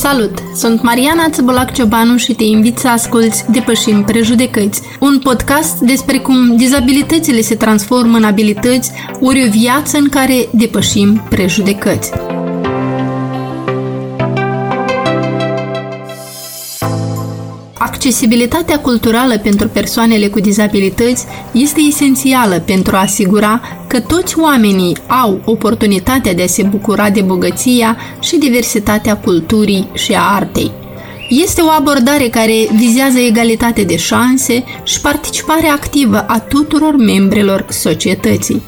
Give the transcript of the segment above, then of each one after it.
Salut! Sunt Mariana Țăbulac Ciobanu și te invit să asculți Depășim Prejudecăți, un podcast despre cum dizabilitățile se transformă în abilități ori o viață în care depășim prejudecăți. Accesibilitatea culturală pentru persoanele cu dizabilități este esențială pentru a asigura că toți oamenii au oportunitatea de a se bucura de bogăția și diversitatea culturii și a artei. Este o abordare care vizează egalitate de șanse și participare activă a tuturor membrelor societății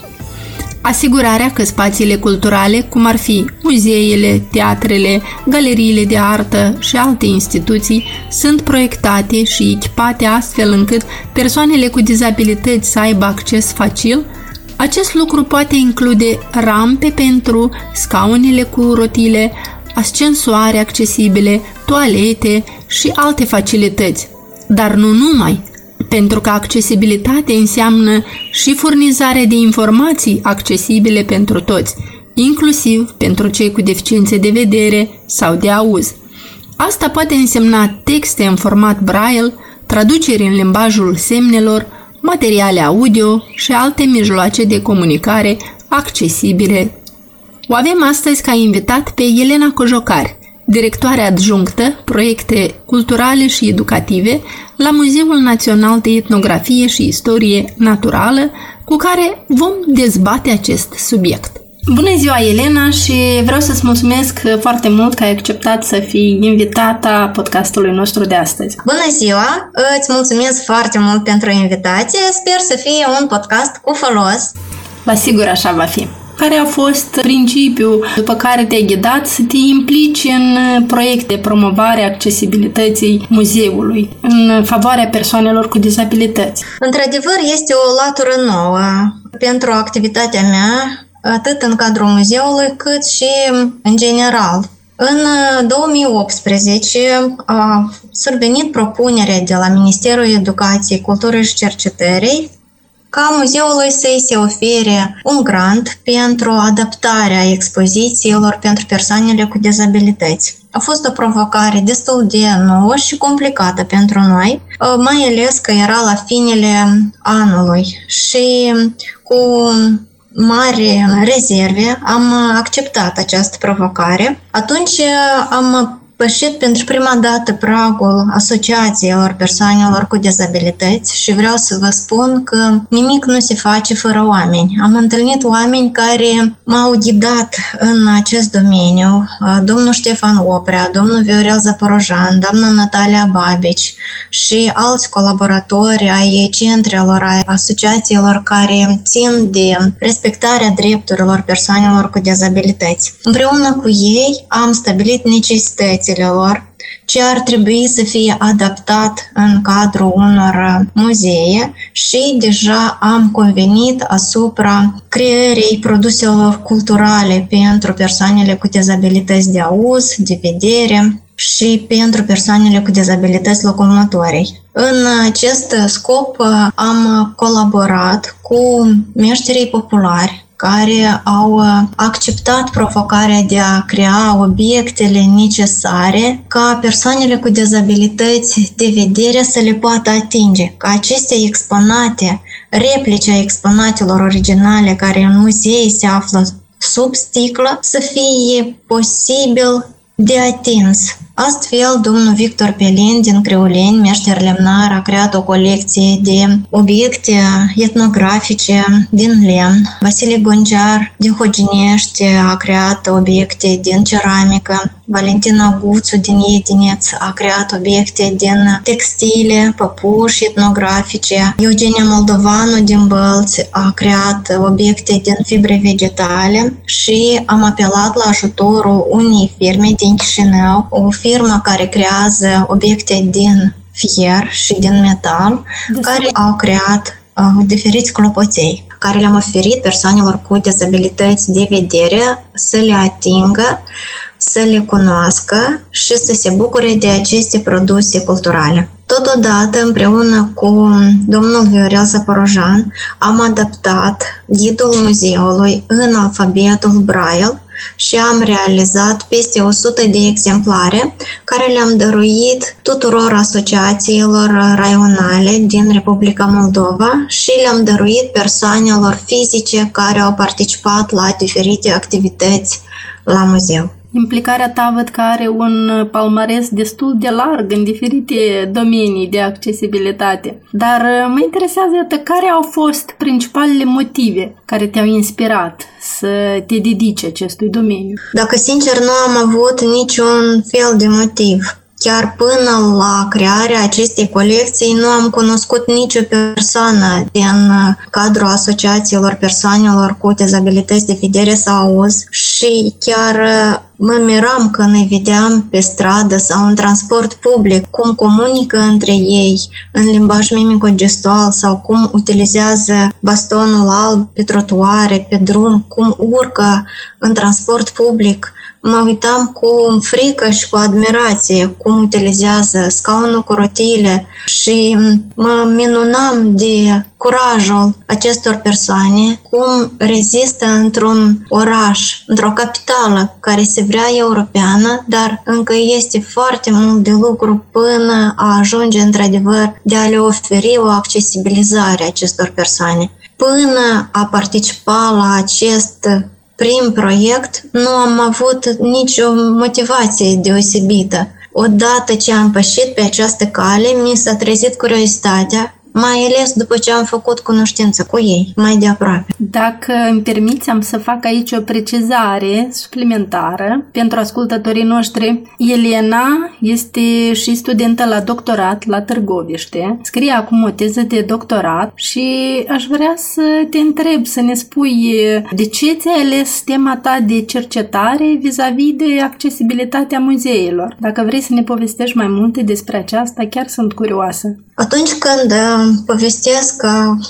asigurarea că spațiile culturale, cum ar fi muzeele, teatrele, galeriile de artă și alte instituții, sunt proiectate și echipate astfel încât persoanele cu dizabilități să aibă acces facil, acest lucru poate include rampe pentru scaunele cu rotile, ascensoare accesibile, toalete și alte facilități. Dar nu numai, pentru că accesibilitate înseamnă și furnizarea de informații accesibile pentru toți, inclusiv pentru cei cu deficiențe de vedere sau de auz. Asta poate însemna texte în format braille, traduceri în limbajul semnelor, materiale audio și alte mijloace de comunicare accesibile. O avem astăzi ca invitat pe Elena Cojocari, directoare adjunctă proiecte culturale și educative la Muzeul Național de Etnografie și Istorie Naturală, cu care vom dezbate acest subiect. Bună ziua, Elena, și vreau să-ți mulțumesc foarte mult că ai acceptat să fii invitata podcastului nostru de astăzi. Bună ziua! Îți mulțumesc foarte mult pentru invitație. Sper să fie un podcast cu folos. La sigur așa va fi care a fost principiul după care te-ai ghidat să te implici în proiecte de promovare a accesibilității muzeului în favoarea persoanelor cu dizabilități? Într-adevăr, este o latură nouă pentru activitatea mea, atât în cadrul muzeului, cât și în general. În 2018 a survenit propunerea de la Ministerul Educației, Culturii și Cercetării ca muzeului să-i se ofere un grant pentru adaptarea expozițiilor pentru persoanele cu dizabilități. A fost o provocare destul de nouă și complicată pentru noi, mai ales că era la finele anului și cu mari rezerve am acceptat această provocare. Atunci am pășit pentru prima dată pragul asociațiilor persoanelor cu dizabilități și vreau să vă spun că nimic nu se face fără oameni. Am întâlnit oameni care m-au ghidat în acest domeniu, domnul Ștefan Oprea, domnul Viorel Zaporojan, doamna Natalia Babici și alți colaboratori ai centrelor, ai asociațiilor care țin de respectarea drepturilor persoanelor cu dizabilități. Împreună cu ei am stabilit necesități lor, ce ar trebui să fie adaptat în cadrul unor muzee și deja am convenit asupra creării produselor culturale pentru persoanele cu dizabilități de auz, de vedere și pentru persoanele cu dizabilități locomotorii. În acest scop am colaborat cu meșterii populari care au uh, acceptat provocarea de a crea obiectele necesare ca persoanele cu dizabilități de vedere să le poată atinge, ca aceste exponate, replice a exponatelor originale care în muzei se află sub sticlă, să fie posibil de atins. Astfel, domnul Victor Pelin din Creuleni, meșter lemnar, a creat o colecție de obiecte etnografice din lemn. Vasile Gonjar din Hoginești a creat obiecte din ceramică. Valentina Guțu din Edineț a creat obiecte din textile, păpuși etnografice. Eugenia Moldovanu din Bălți a creat obiecte din fibre vegetale și am apelat la ajutorul unei firme din Chișinău, o firmă care creează obiecte din fier și din metal, care au creat uh, diferiți clopoței care le-am oferit persoanelor cu dizabilități de vedere să le atingă, să le cunoască și să se bucure de aceste produse culturale. Totodată, împreună cu domnul Viorel Zaporojan, am adaptat ghidul muzeului în alfabetul Braille și am realizat peste 100 de exemplare care le-am dăruit tuturor asociațiilor raionale din Republica Moldova și le-am dăruit persoanelor fizice care au participat la diferite activități la muzeu. Implicarea ta văd că are un palmares destul de larg în diferite domenii de accesibilitate. Dar uh, mă interesează iată, care au fost principalele motive care te-au inspirat să te dedici acestui domeniu. Dacă sincer nu am avut niciun fel de motiv. Chiar până la crearea acestei colecții nu am cunoscut nicio persoană din cadrul asociațiilor persoanelor cu dezabilități de vedere sau auz și chiar mă miram când îi vedeam pe stradă sau în transport public cum comunică între ei în limbaj mimico-gestual sau cum utilizează bastonul alb pe trotuare, pe drum, cum urcă în transport public mă uitam cu frică și cu admirație cum utilizează scaunul cu rotile și mă minunam de curajul acestor persoane, cum rezistă într-un oraș, într-o capitală care se vrea europeană, dar încă este foarte mult de lucru până a ajunge într-adevăr de a le oferi o accesibilizare acestor persoane. Până a participa la acest prim proiect nu am avut nicio motivație deosebită. Odată ce am pășit pe această cale, mi s-a trezit curiozitatea mai ales după ce am făcut cunoștință cu ei mai de aproape. Dacă îmi permiți, am să fac aici o precizare suplimentară pentru ascultătorii noștri. Elena este și studentă la doctorat la Târgoviște, scrie acum o teză de doctorat și aș vrea să te întreb, să ne spui de ce ți-ai ales tema ta de cercetare vis-a-vis de accesibilitatea muzeilor. Dacă vrei să ne povestești mai multe despre aceasta, chiar sunt curioasă. Atunci când povestesc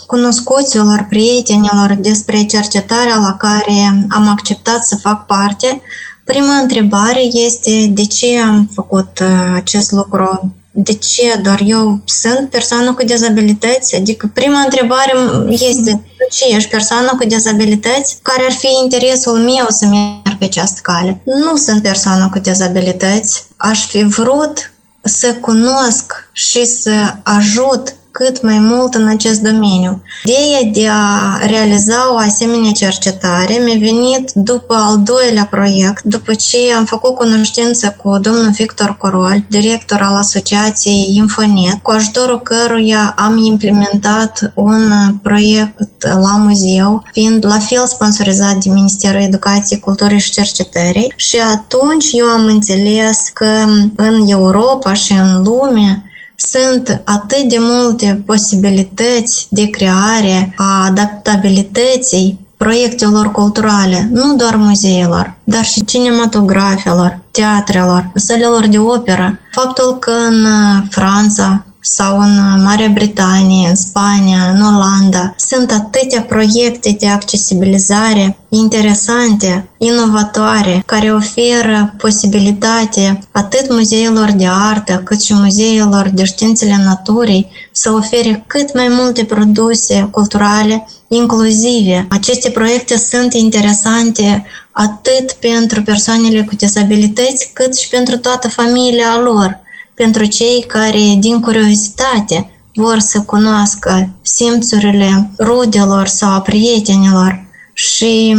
cunoscuților, prietenilor despre cercetarea la care am acceptat să fac parte, prima întrebare este de ce am făcut uh, acest lucru de ce doar eu sunt persoană cu dezabilități? Adică prima întrebare este de ce ești persoană cu dezabilități? Care ar fi interesul meu să merg pe această cale? Nu sunt persoană cu dezabilități. Aș fi vrut să cunosc și să ajut cât mai mult în acest domeniu. Ideea de a realiza o asemenea cercetare mi-a venit după al doilea proiect, după ce am făcut cunoștință cu domnul Victor Corol, director al Asociației Infonet, cu ajutorul căruia am implementat un proiect la muzeu, fiind la fel sponsorizat de Ministerul Educației, Culturii și Cercetării și atunci eu am înțeles că în Europa și în lume sunt atât de multe posibilități de creare a adaptabilității proiectelor culturale, nu doar muzeilor, dar și cinematografelor, teatrelor, sălilor de operă. Faptul că în Franța sau în Marea Britanie, în Spania, în Olanda. Sunt atâtea proiecte de accesibilizare interesante, inovatoare, care oferă posibilitate atât muzeilor de artă, cât și muzeilor de științele naturii să ofere cât mai multe produse culturale inclusive. Aceste proiecte sunt interesante atât pentru persoanele cu dizabilități, cât și pentru toată familia lor pentru cei care, din curiozitate, vor să cunoască simțurile rudelor sau prietenilor. Și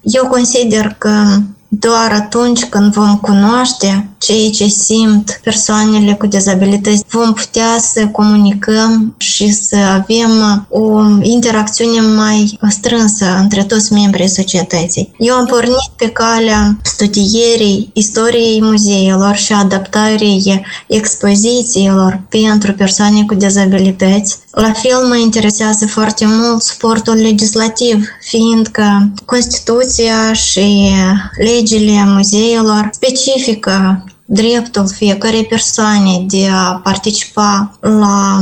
eu consider că doar atunci când vom cunoaște ceea ce simt persoanele cu dezabilități, vom putea să comunicăm și să avem o interacțiune mai strânsă între toți membrii societății. Eu am pornit pe calea studierii istoriei muzeilor și adaptării expozițiilor pentru persoane cu dezabilități. La fel mă interesează foarte mult sportul legislativ, fiindcă Constituția și legile muzeilor specifică dreptul fiecarei persoane de a participa la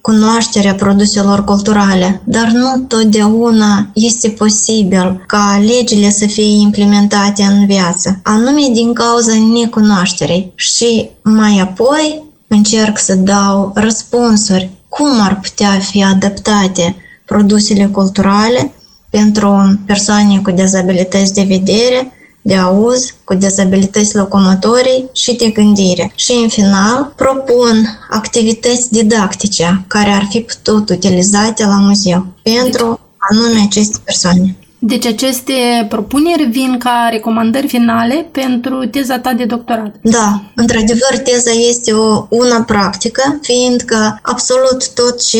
cunoașterea produselor culturale, dar nu totdeauna este posibil ca legile să fie implementate în viață, anume din cauza necunoașterii. Și mai apoi încerc să dau răspunsuri cum ar putea fi adaptate produsele culturale pentru persoane cu dezabilități de vedere, de auz, cu dezabilități locomotorii și de gândire. Și în final propun activități didactice care ar fi putut utilizate la muzeu pentru anume aceste persoane. Deci aceste propuneri vin ca recomandări finale pentru teza ta de doctorat. Da, într-adevăr, teza este o, una practică, fiindcă absolut tot ce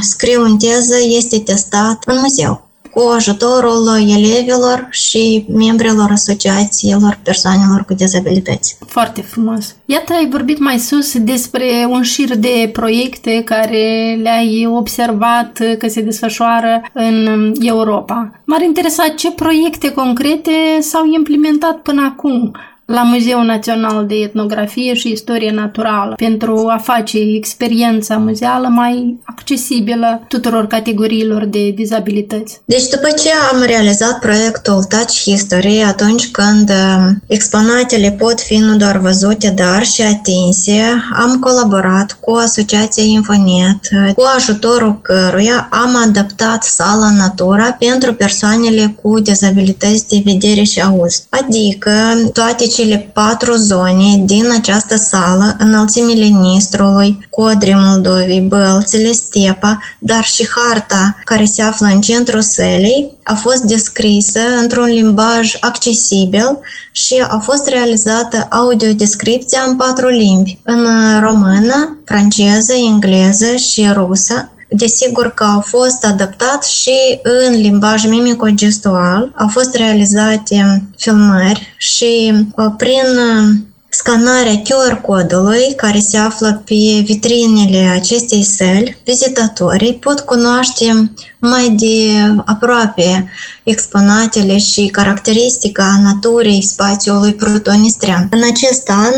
scriu în teză este testat în muzeu cu ajutorul elevilor și membrilor asociațiilor persoanelor cu dezabilități. Foarte frumos! Iată, ai vorbit mai sus despre un șir de proiecte care le-ai observat că se desfășoară în Europa. M-ar interesa ce proiecte concrete s-au implementat până acum la Muzeul Național de Etnografie și Istorie Naturală pentru a face experiența muzeală mai accesibilă tuturor categoriilor de dizabilități. Deci după ce am realizat proiectul Touch History, atunci când um, exponatele pot fi nu doar văzute, dar și atinse, am colaborat cu Asociația Infonet, cu ajutorul căruia am adaptat sala Natura pentru persoanele cu dizabilități de vedere și auz. Adică toate cele patru zone din această sală, înălțimile Nistrului, Codrii Moldovei, Bălțile, Stepa, dar și harta care se află în centrul sălii, a fost descrisă într-un limbaj accesibil și a fost realizată audiodescripția în patru limbi, în română, franceză, engleză și rusă, Desigur că au fost adaptat și în limbaj mimico-gestual, au fost realizate filmări și uh, prin uh, scanarea QR-codului care se află pe vitrinele acestei săli, vizitatorii pot cunoaște mai de aproape exponatele și caracteristica naturii spațiului protonistrian. În acest an,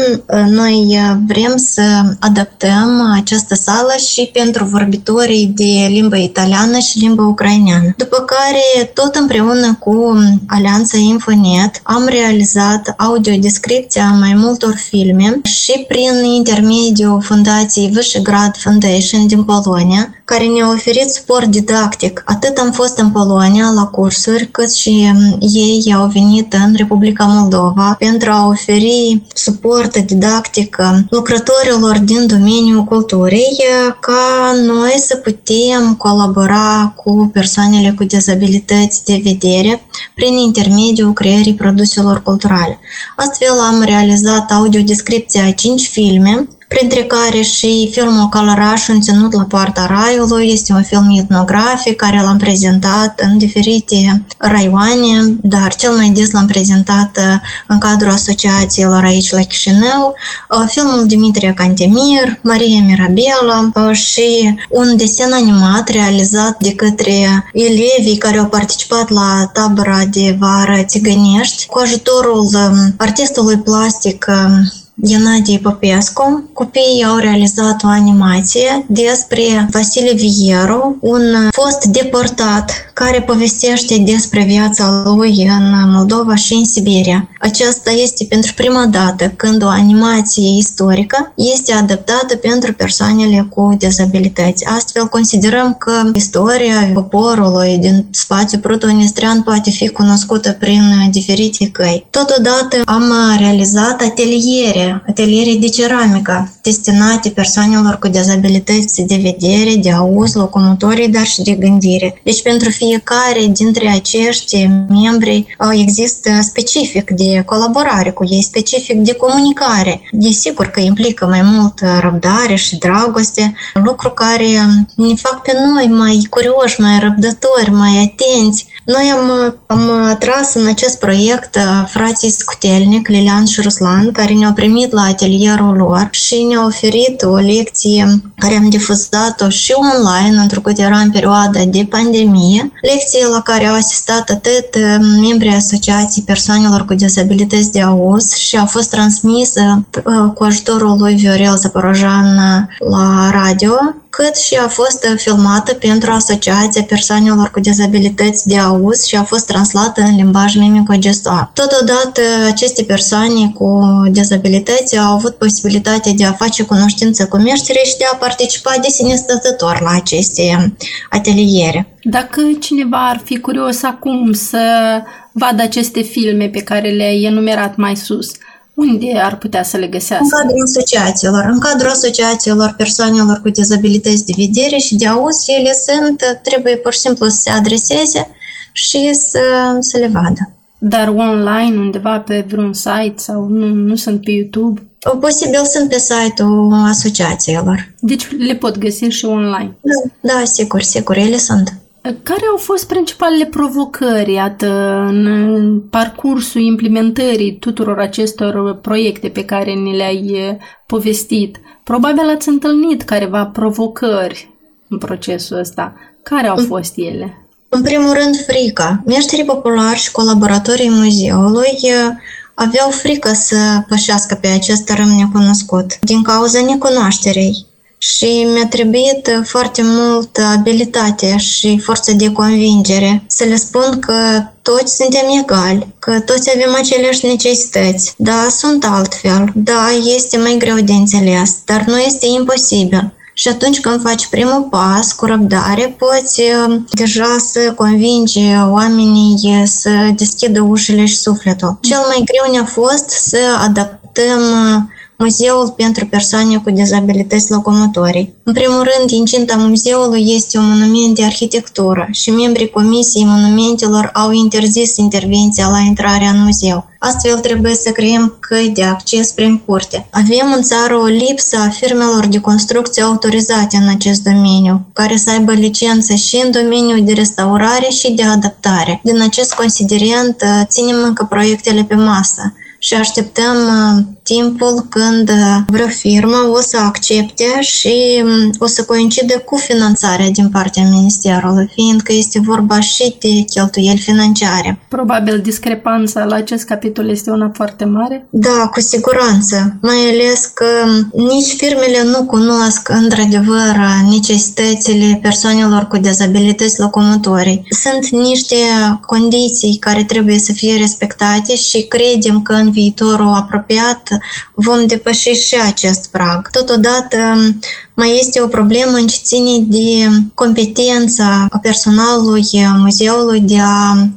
noi vrem să adaptăm această sală și pentru vorbitorii de limba italiană și limba ucraineană. După care, tot împreună cu Alianța Infonet, am realizat audiodescripția mai multor filme și prin intermediul Fundației Visegrad Foundation din Polonia, care ne-a oferit suport didactic. Atât am fost în Polonia la cursuri, cât și um, ei au venit în Republica Moldova pentru a oferi suport didactic um, lucrătorilor din domeniul culturii ca noi să putem colabora cu persoanele cu dezabilități de vedere prin intermediul creării produselor culturale. Astfel am realizat audiodescripția a 5 filme printre care și filmul Călăraș ținut la poarta raiului. Este un film etnografic care l-am prezentat în diferite raioane, dar cel mai des l-am prezentat în cadrul asociațiilor aici la Chișinău. Filmul Dimitrie Cantemir, Maria Mirabela și un desen animat realizat de către elevii care au participat la tabăra de vară Țigănești cu ajutorul artistului plastic Gennadie Popescu. Copiii au realizat o animație despre Vasile Vieru, un fost deportat care povestește despre viața lui în Moldova și în Siberia. Aceasta este pentru prima dată când o animație istorică este adaptată pentru persoanele cu dezabilități. Astfel, considerăm că istoria poporului din spațiul proto-onistrian poate fi cunoscută prin diferite căi. Totodată am realizat ateliere ateliere de ceramică destinate persoanelor cu dezabilități de vedere, de auz, locomotorii, dar și de gândire. Deci pentru fiecare dintre acești membri există specific de colaborare cu ei, specific de comunicare. Desigur că implică mai mult răbdare și dragoste, lucru care ne fac pe noi mai curioși, mai răbdători, mai atenți. Noi am, am atras în acest proiect frații Scutelnic, Lilian și Ruslan, care ne-au primit primit la atelierul lor și ne-a oferit o lecție care am difuzat-o și online, întrucât era în perioada de pandemie, lecție la care au asistat atât um, membrii Asociației Persoanelor cu Dizabilități de Auz și a fost transmisă uh, cu ajutorul lui Viorel Zaporojan la radio cât și a fost filmată pentru Asociația Persoanelor cu Dizabilități de Auz și a fost translată în limbaj mimico-gestual. Totodată, aceste persoane cu dizabilități au avut posibilitatea de a face cunoștință cu meșterii și de a participa de sine stătător la aceste ateliere. Dacă cineva ar fi curios acum să vadă aceste filme pe care le-ai enumerat mai sus, unde ar putea să le găsească? În cadrul asociațiilor. În cadrul asociațiilor persoanelor cu dizabilități de vedere și de auz, ele sunt, trebuie pur și simplu să se adreseze și să, să le vadă. Dar online, undeva pe vreun site sau nu, nu sunt pe YouTube? Posibil sunt pe site-ul asociațiilor. Deci le pot găsi și online? Da, da sigur, sigur, ele sunt. Care au fost principalele provocări iată, în parcursul implementării tuturor acestor proiecte pe care ni le-ai povestit? Probabil ați întâlnit careva provocări în procesul ăsta. Care au fost ele? În primul rând, frica. Meșterii populari și colaboratorii muzeului aveau frică să pășească pe acest tărâm necunoscut din cauza necunoașterei și mi-a trebuit foarte mult abilitate și forță de convingere să le spun că toți suntem egali, că toți avem aceleași necesități. Da, sunt altfel, da, este mai greu de înțeles, dar nu este imposibil. Și atunci când faci primul pas cu răbdare, poți deja să convingi oamenii să deschidă ușile și sufletul. Cel mai greu ne-a fost să adaptăm Muzeul pentru persoane cu dizabilități locomotorii. În primul rând, incinta muzeului este un monument de arhitectură și membrii Comisiei Monumentelor au interzis intervenția la intrarea în muzeu. Astfel trebuie să creăm căi de acces prin curte. Avem în țară o lipsă a firmelor de construcție autorizate în acest domeniu, care să aibă licență și în domeniul de restaurare și de adaptare. Din acest considerent, ținem încă proiectele pe masă și așteptăm uh, timpul când uh, vreo firmă o să accepte și um, o să coincide cu finanțarea din partea Ministerului, fiindcă este vorba și de cheltuieli financiare. Probabil discrepanța la acest capitol este una foarte mare? Da, cu siguranță, mai ales că um, nici firmele nu cunosc într-adevăr necesitățile persoanelor cu dezabilități locomotorii. Sunt niște condiții care trebuie să fie respectate și credem că în viitorul apropiat vom depăși și acest prag. Totodată mai este o problemă în ce ține de competența personalului muzeului de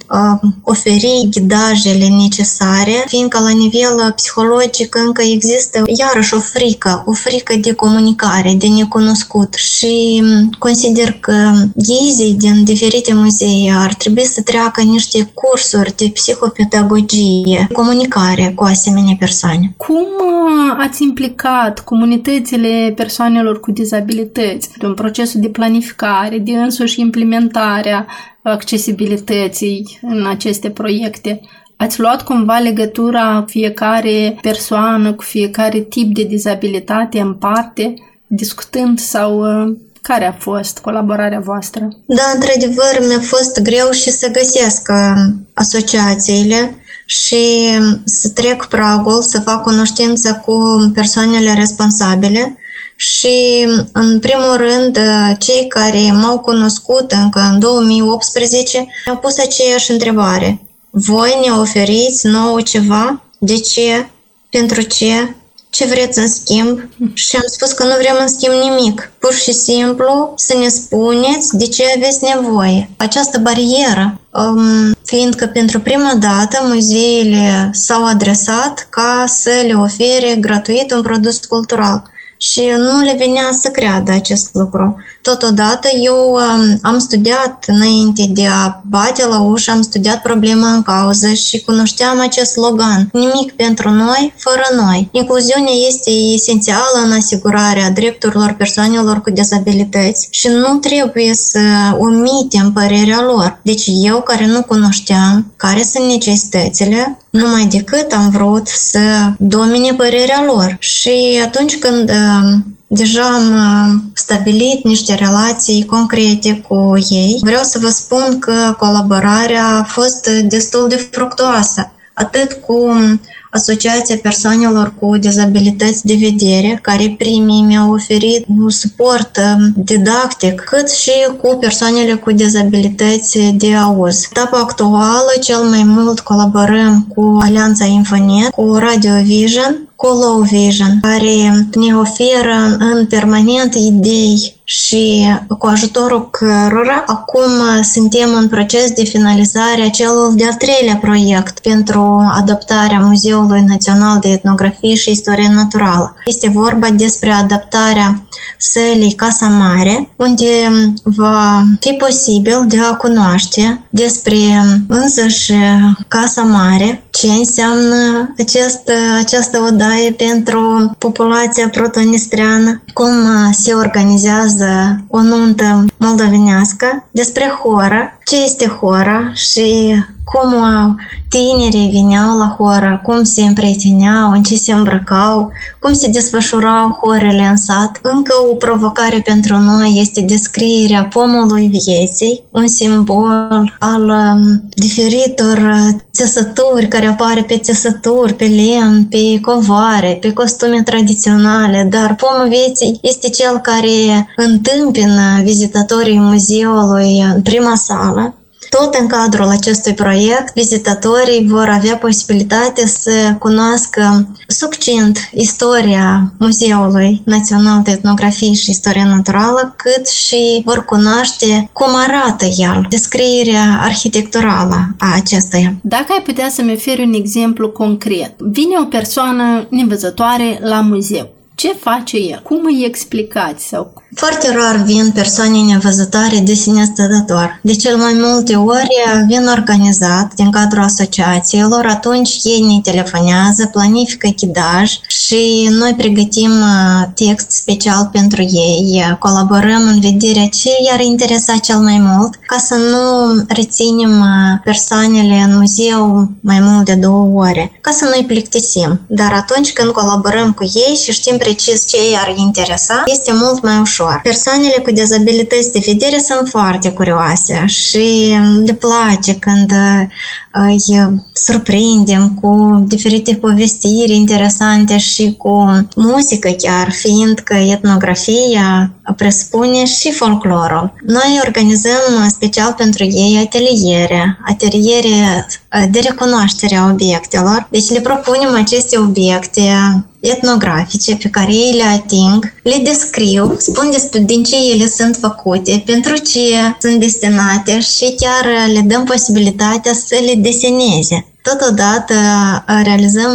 a oferi ghidajele necesare, fiindcă la nivel psihologic încă există iarăși o frică, o frică de comunicare, de necunoscut și consider că ghizii din diferite muzee ar trebui să treacă niște cursuri de psihopedagogie, comunicare cu asemenea persoane. Cum ați implicat comunitățile persoanelor cu dizabilități, în procesul de planificare, de însuși implementarea accesibilității în aceste proiecte. Ați luat cumva legătura fiecare persoană cu fiecare tip de dizabilitate în parte, discutând sau uh, care a fost colaborarea voastră? Da, într-adevăr, mi-a fost greu și să găsesc uh, asociațiile și să trec pragul, să fac cunoștință cu persoanele responsabile și, în primul rând, cei care m-au cunoscut încă în 2018 au pus aceeași întrebare. Voi ne oferiți nouă ceva? De ce? Pentru ce? Ce vreți în schimb? Și am spus că nu vrem în schimb nimic. Pur și simplu să ne spuneți de ce aveți nevoie. Această barieră, um, fiindcă pentru prima dată muzeile s-au adresat ca să le ofere gratuit un produs cultural și nu le venea să creadă acest lucru. Totodată eu um, am studiat înainte de a bate la ușă, am studiat problema în cauză și cunoșteam acest slogan. Nimic pentru noi, fără noi. Incluziunea este esențială în asigurarea drepturilor persoanelor cu dezabilități și nu trebuie să omitem părerea lor. Deci eu, care nu cunoșteam care sunt necesitățile, numai decât am vrut să domine părerea lor. Și atunci când um, Deja am uh, stabilit niște relații concrete cu ei. Vreau să vă spun că colaborarea a fost destul de fructuoasă, atât cu Asociația Persoanelor cu Dizabilități de Vedere, care primii mi-au oferit un suport um, didactic, cât și cu persoanele cu dizabilități de auz. Etapa actuală, cel mai mult colaborăm cu Alianța Infonet, cu Radio Vision, cu Low Vision, care ne oferă în permanent idei și cu ajutorul cărora acum suntem în proces de finalizare a celor de-al treilea proiect pentru adaptarea Muzeului Național de Etnografie și Istorie Naturală. Este vorba despre adaptarea sălii Casa Mare, unde va fi posibil de a cunoaște despre însăși Casa Mare, ce înseamnă acest, această odaie pentru populația protonistreană, cum se organizează o nuntă moldovenească, despre horă, ce este hora și cum tinerii veneau la horă, cum se împrieteneau, în ce se îmbrăcau, cum se desfășurau horele în sat. Încă o provocare pentru noi este descrierea pomului vieții, un simbol al um, diferitor țesături care apare pe țesături, pe lemn, pe covoare, pe costume tradiționale, dar pomul vieții este cel care întâmpină vizitatorii muzeului în prima sală tot în cadrul acestui proiect, vizitatorii vor avea posibilitatea să cunoască succint istoria Muzeului Național de Etnografie și Istorie Naturală, cât și vor cunoaște cum arată el, descrierea arhitecturală a acestuia. Dacă ai putea să-mi oferi un exemplu concret, vine o persoană nevăzătoare la muzeu. Ce face el? Cum îi explicați? Sau foarte rar vin persoane nevăzătoare de sine stătător. De cel mai multe ori vin organizat din cadrul asociațiilor, atunci ei ne telefonează, planifică chidaj și noi pregătim text special pentru ei, colaborăm în vederea ce i-ar interesa cel mai mult, ca să nu reținem persoanele în muzeu mai mult de două ore, ca să nu-i plictisim. Dar atunci când colaborăm cu ei și știm precis ce i-ar interesa, este mult mai ușor ușor. Persoanele cu dezabilități de vedere sunt foarte curioase și le place când îi surprindem cu diferite povestiri interesante și cu muzică chiar, fiindcă etnografia presupune și folclorul. Noi organizăm special pentru ei ateliere, ateliere de recunoaștere a obiectelor. Deci le propunem aceste obiecte etnografice pe care ei le ating, le descriu, spun despre din ce ele sunt făcute, pentru ce sunt destinate și chiar le dăm posibilitatea să le deseneze. Totodată realizăm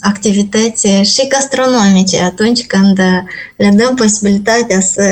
activități și gastronomice atunci când le dăm posibilitatea să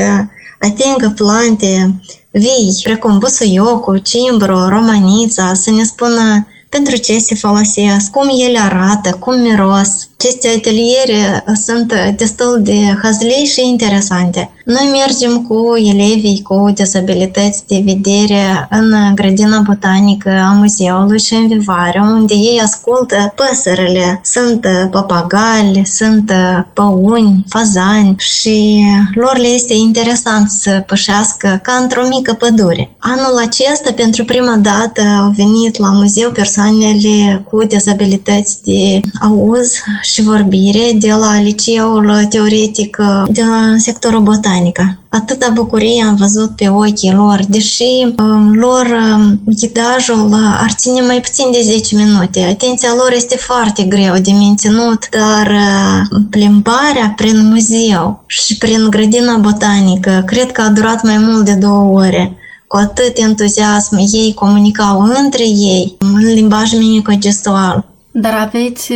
atingă plante vii, precum busuiocul, cimbru, romanița, să ne spună pentru ce se folosesc, cum ele arată, cum miros, aceste ateliere sunt destul de hazlei și interesante. Noi mergem cu elevii cu dizabilități de vedere în grădina botanică a muzeului și în vivare, unde ei ascultă păsările. Sunt papagali, sunt păuni, fazani și lor le este interesant să pășească ca într-o mică pădure. Anul acesta, pentru prima dată, au venit la muzeu persoanele cu dizabilități de auz și vorbire de la liceul teoretic din sectorul botanică. Atâta bucurie am văzut pe ochii lor, deși um, lor um, ghidajul ar ține mai puțin de 10 minute. Atenția lor este foarte greu de menținut, dar uh, plimbarea prin muzeu și prin grădina botanică cred că a durat mai mult de două ore cu atât entuziasm ei comunicau între ei în limbaj mimico-gestual. Dar aveți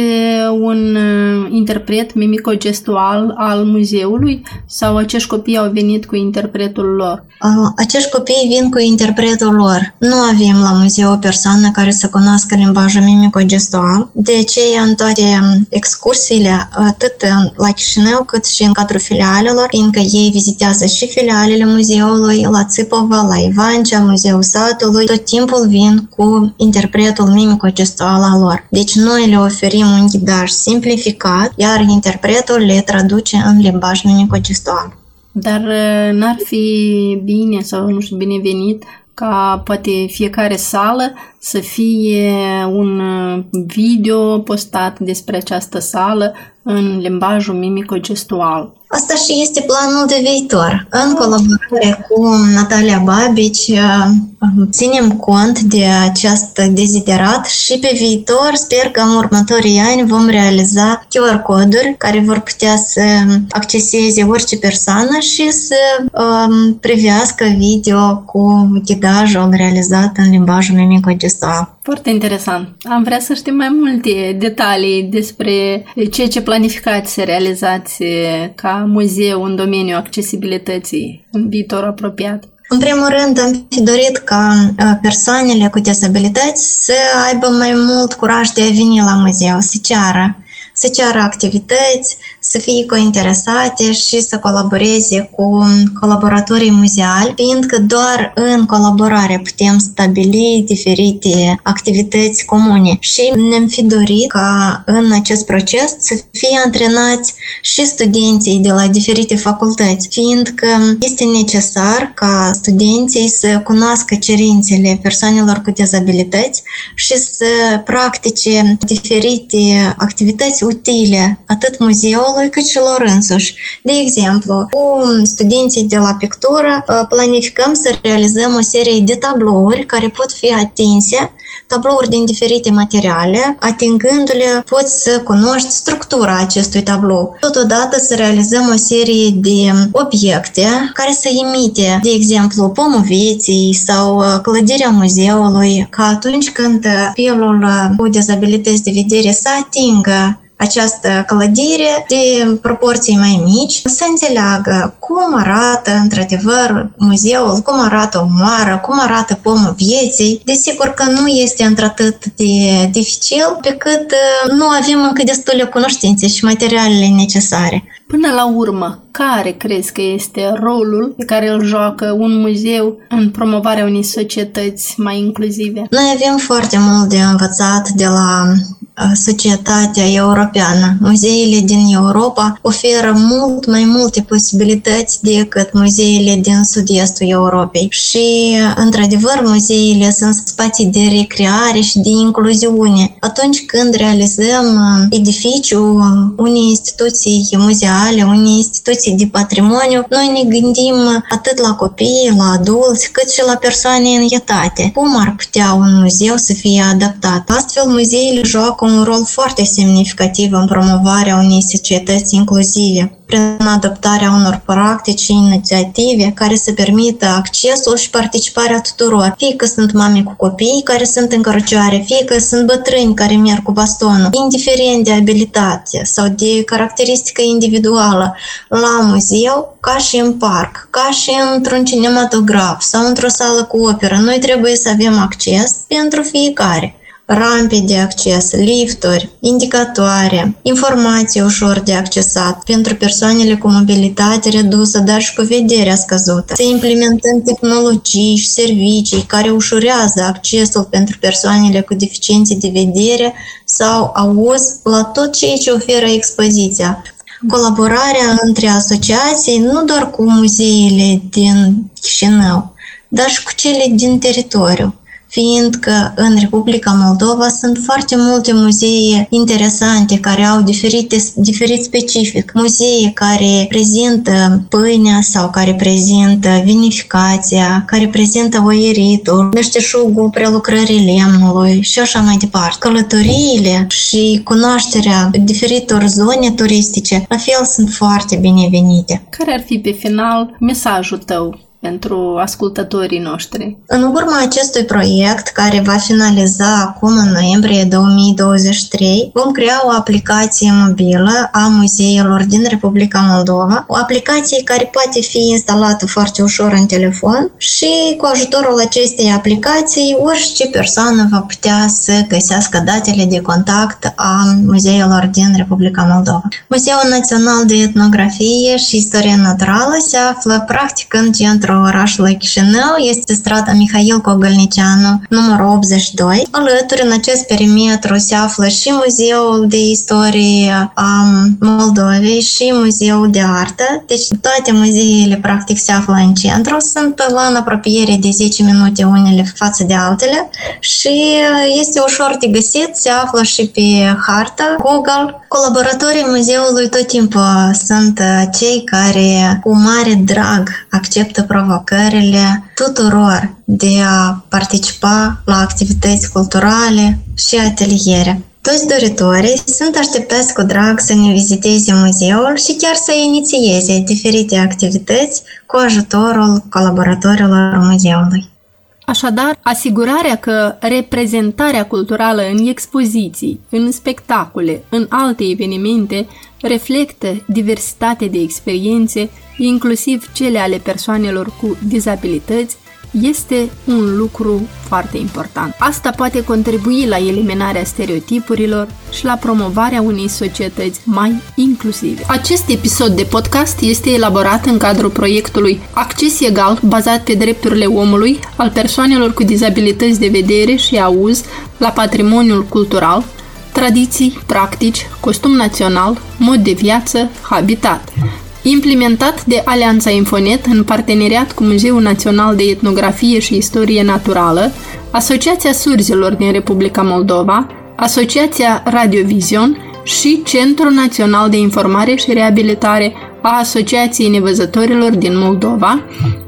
un interpret mimico-gestual al muzeului sau acești copii au venit cu interpretul lor? Acești copii vin cu interpretul lor. Nu avem la muzeu o persoană care să cunoască limbajul mimico-gestual. De aceea, în toate excursiile, atât la Chișinău cât și în cadrul filialelor, fiindcă ei vizitează și filialele muzeului la Țipova, la Ivancea, Muzeul Satului, tot timpul vin cu interpretul mimico-gestual al lor. Deci noi le oferim un ghidaj simplificat, iar interpretul le traduce în limbaj mimico-gestual. Dar n-ar fi bine sau, nu știu, binevenit ca poate fiecare sală să fie un video postat despre această sală în limbajul mimico-gestual. Asta și este planul de viitor. În colaborare cu Natalia Babici uh, ținem cont de acest deziderat și pe viitor sper că în următorii ani vom realiza QR-coduri care vor putea să acceseze orice persoană și să um, privească video cu ghidajul realizat în limbajul mimico-gestual. Foarte interesant. Am vrea să știm mai multe detalii despre ceea ce planificați să realizați ca muzeu în domeniul accesibilității în viitor apropiat. În primul rând, am fi dorit ca persoanele cu dizabilități să aibă mai mult curaj de a veni la muzeu, să ceară, să ceară activități, să fie cointeresate și să colaboreze cu colaboratorii muzeali, fiindcă doar în colaborare putem stabili diferite activități comune. Și ne-am fi dorit ca în acest proces să fie antrenați și studenții de la diferite facultăți, fiindcă este necesar ca studenții să cunoască cerințele persoanelor cu dizabilități și să practice diferite activități utile atât muzeului școlii cât și lor însuși. De exemplu, cu studenții de la pictură planificăm să realizăm o serie de tablouri care pot fi atinse tablouri din diferite materiale, atingându-le poți să cunoști structura acestui tablou. Totodată să realizăm o serie de obiecte care să imite, de exemplu, pomul vieții sau clădirea muzeului, ca atunci când pilul cu dezabilități de vedere să atingă această clădire de proporții mai mici, să înțeleagă cum arată într-adevăr muzeul, cum arată o moară, cum arată pomul vieții. Desigur că nu este într-atât de dificil pe cât uh, nu avem încă destule cunoștințe și materialele necesare. Până la urmă, care crezi că este rolul pe care îl joacă un muzeu în promovarea unei societăți mai inclusive? Noi avem foarte mult de învățat de la societatea europeană. Muzeile din Europa oferă mult mai multe posibilități decât muzeile din sud-estul Europei. Și, într-adevăr, muzeile sunt spații de recreare și de incluziune. Atunci când realizăm edificiul unei instituții muzeale, unei instituții de patrimoniu, noi ne gândim atât la copii, la adulți, cât și la persoane în etate. Cum ar putea un muzeu să fie adaptat? Astfel, muzeile joacă un rol foarte semnificativ în promovarea unei societăți inclusive, prin adoptarea unor practici și inițiative care să permită accesul și participarea tuturor, fie că sunt mame cu copii care sunt în cărăcioare, fie că sunt bătrâni care merg cu bastonul, indiferent de abilitate sau de caracteristică individuală, la muzeu, ca și în parc, ca și într-un cinematograf sau într-o sală cu operă. Noi trebuie să avem acces pentru fiecare rampe de acces, lifturi, indicatoare, informații ușor de accesat pentru persoanele cu mobilitate redusă, dar și cu vederea scăzută. Să implementăm tehnologii și servicii care ușurează accesul pentru persoanele cu deficiențe de vedere sau auz la tot ceea ce oferă expoziția. Colaborarea între asociații, nu doar cu muzeile din Chișinău, dar și cu cele din teritoriu fiindcă în Republica Moldova sunt foarte multe muzee interesante care au diferite, diferit specific. Muzee care prezintă pâinea sau care prezintă vinificația, care prezintă oieritul, meșteșugul prelucrării lemnului și așa mai departe. Călătoriile și cunoașterea diferitor zone turistice la fel sunt foarte binevenite. Care ar fi pe final mesajul tău pentru ascultătorii noștri. În urma acestui proiect, care va finaliza acum în noiembrie 2023, vom crea o aplicație mobilă a muzeilor din Republica Moldova, o aplicație care poate fi instalată foarte ușor în telefon și cu ajutorul acestei aplicații orice persoană va putea să găsească datele de contact a muzeilor din Republica Moldova. Muzeul Național de Etnografie și Istorie Naturală se află practic în centrul centrul orașului Chișinău este strada Mihail Cogălnicianu, numărul 82. Alături, în acest perimetru, se află și Muzeul de Istorie a Moldovei și Muzeul de Artă. Deci toate muzeele, practic, se află în centru. Sunt la în apropiere de 10 minute unele față de altele și este ușor de găsit, se află și pe hartă Google. Colaboratorii muzeului tot timpul sunt cei care cu mare drag acceptă provocările tuturor de a participa la activități culturale și ateliere. Toți doritorii sunt așteptați cu drag să ne viziteze muzeul și chiar să inițieze diferite activități cu ajutorul colaboratorilor muzeului. Așadar, asigurarea că reprezentarea culturală în expoziții, în spectacole, în alte evenimente, reflectă diversitate de experiențe, inclusiv cele ale persoanelor cu dizabilități, este un lucru foarte important. Asta poate contribui la eliminarea stereotipurilor și la promovarea unei societăți mai inclusive. Acest episod de podcast este elaborat în cadrul proiectului Acces Egal, bazat pe drepturile omului al persoanelor cu dizabilități de vedere și auz la patrimoniul cultural, tradiții, practici, costum național, mod de viață, habitat implementat de Alianța Infonet în parteneriat cu Muzeul Național de Etnografie și Istorie Naturală, Asociația Surzilor din Republica Moldova, Asociația Radiovision și Centrul Național de Informare și Reabilitare a Asociației Nevăzătorilor din Moldova,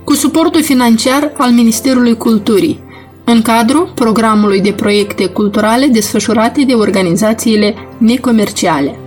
cu suportul financiar al Ministerului Culturii, în cadrul programului de proiecte culturale desfășurate de organizațiile necomerciale.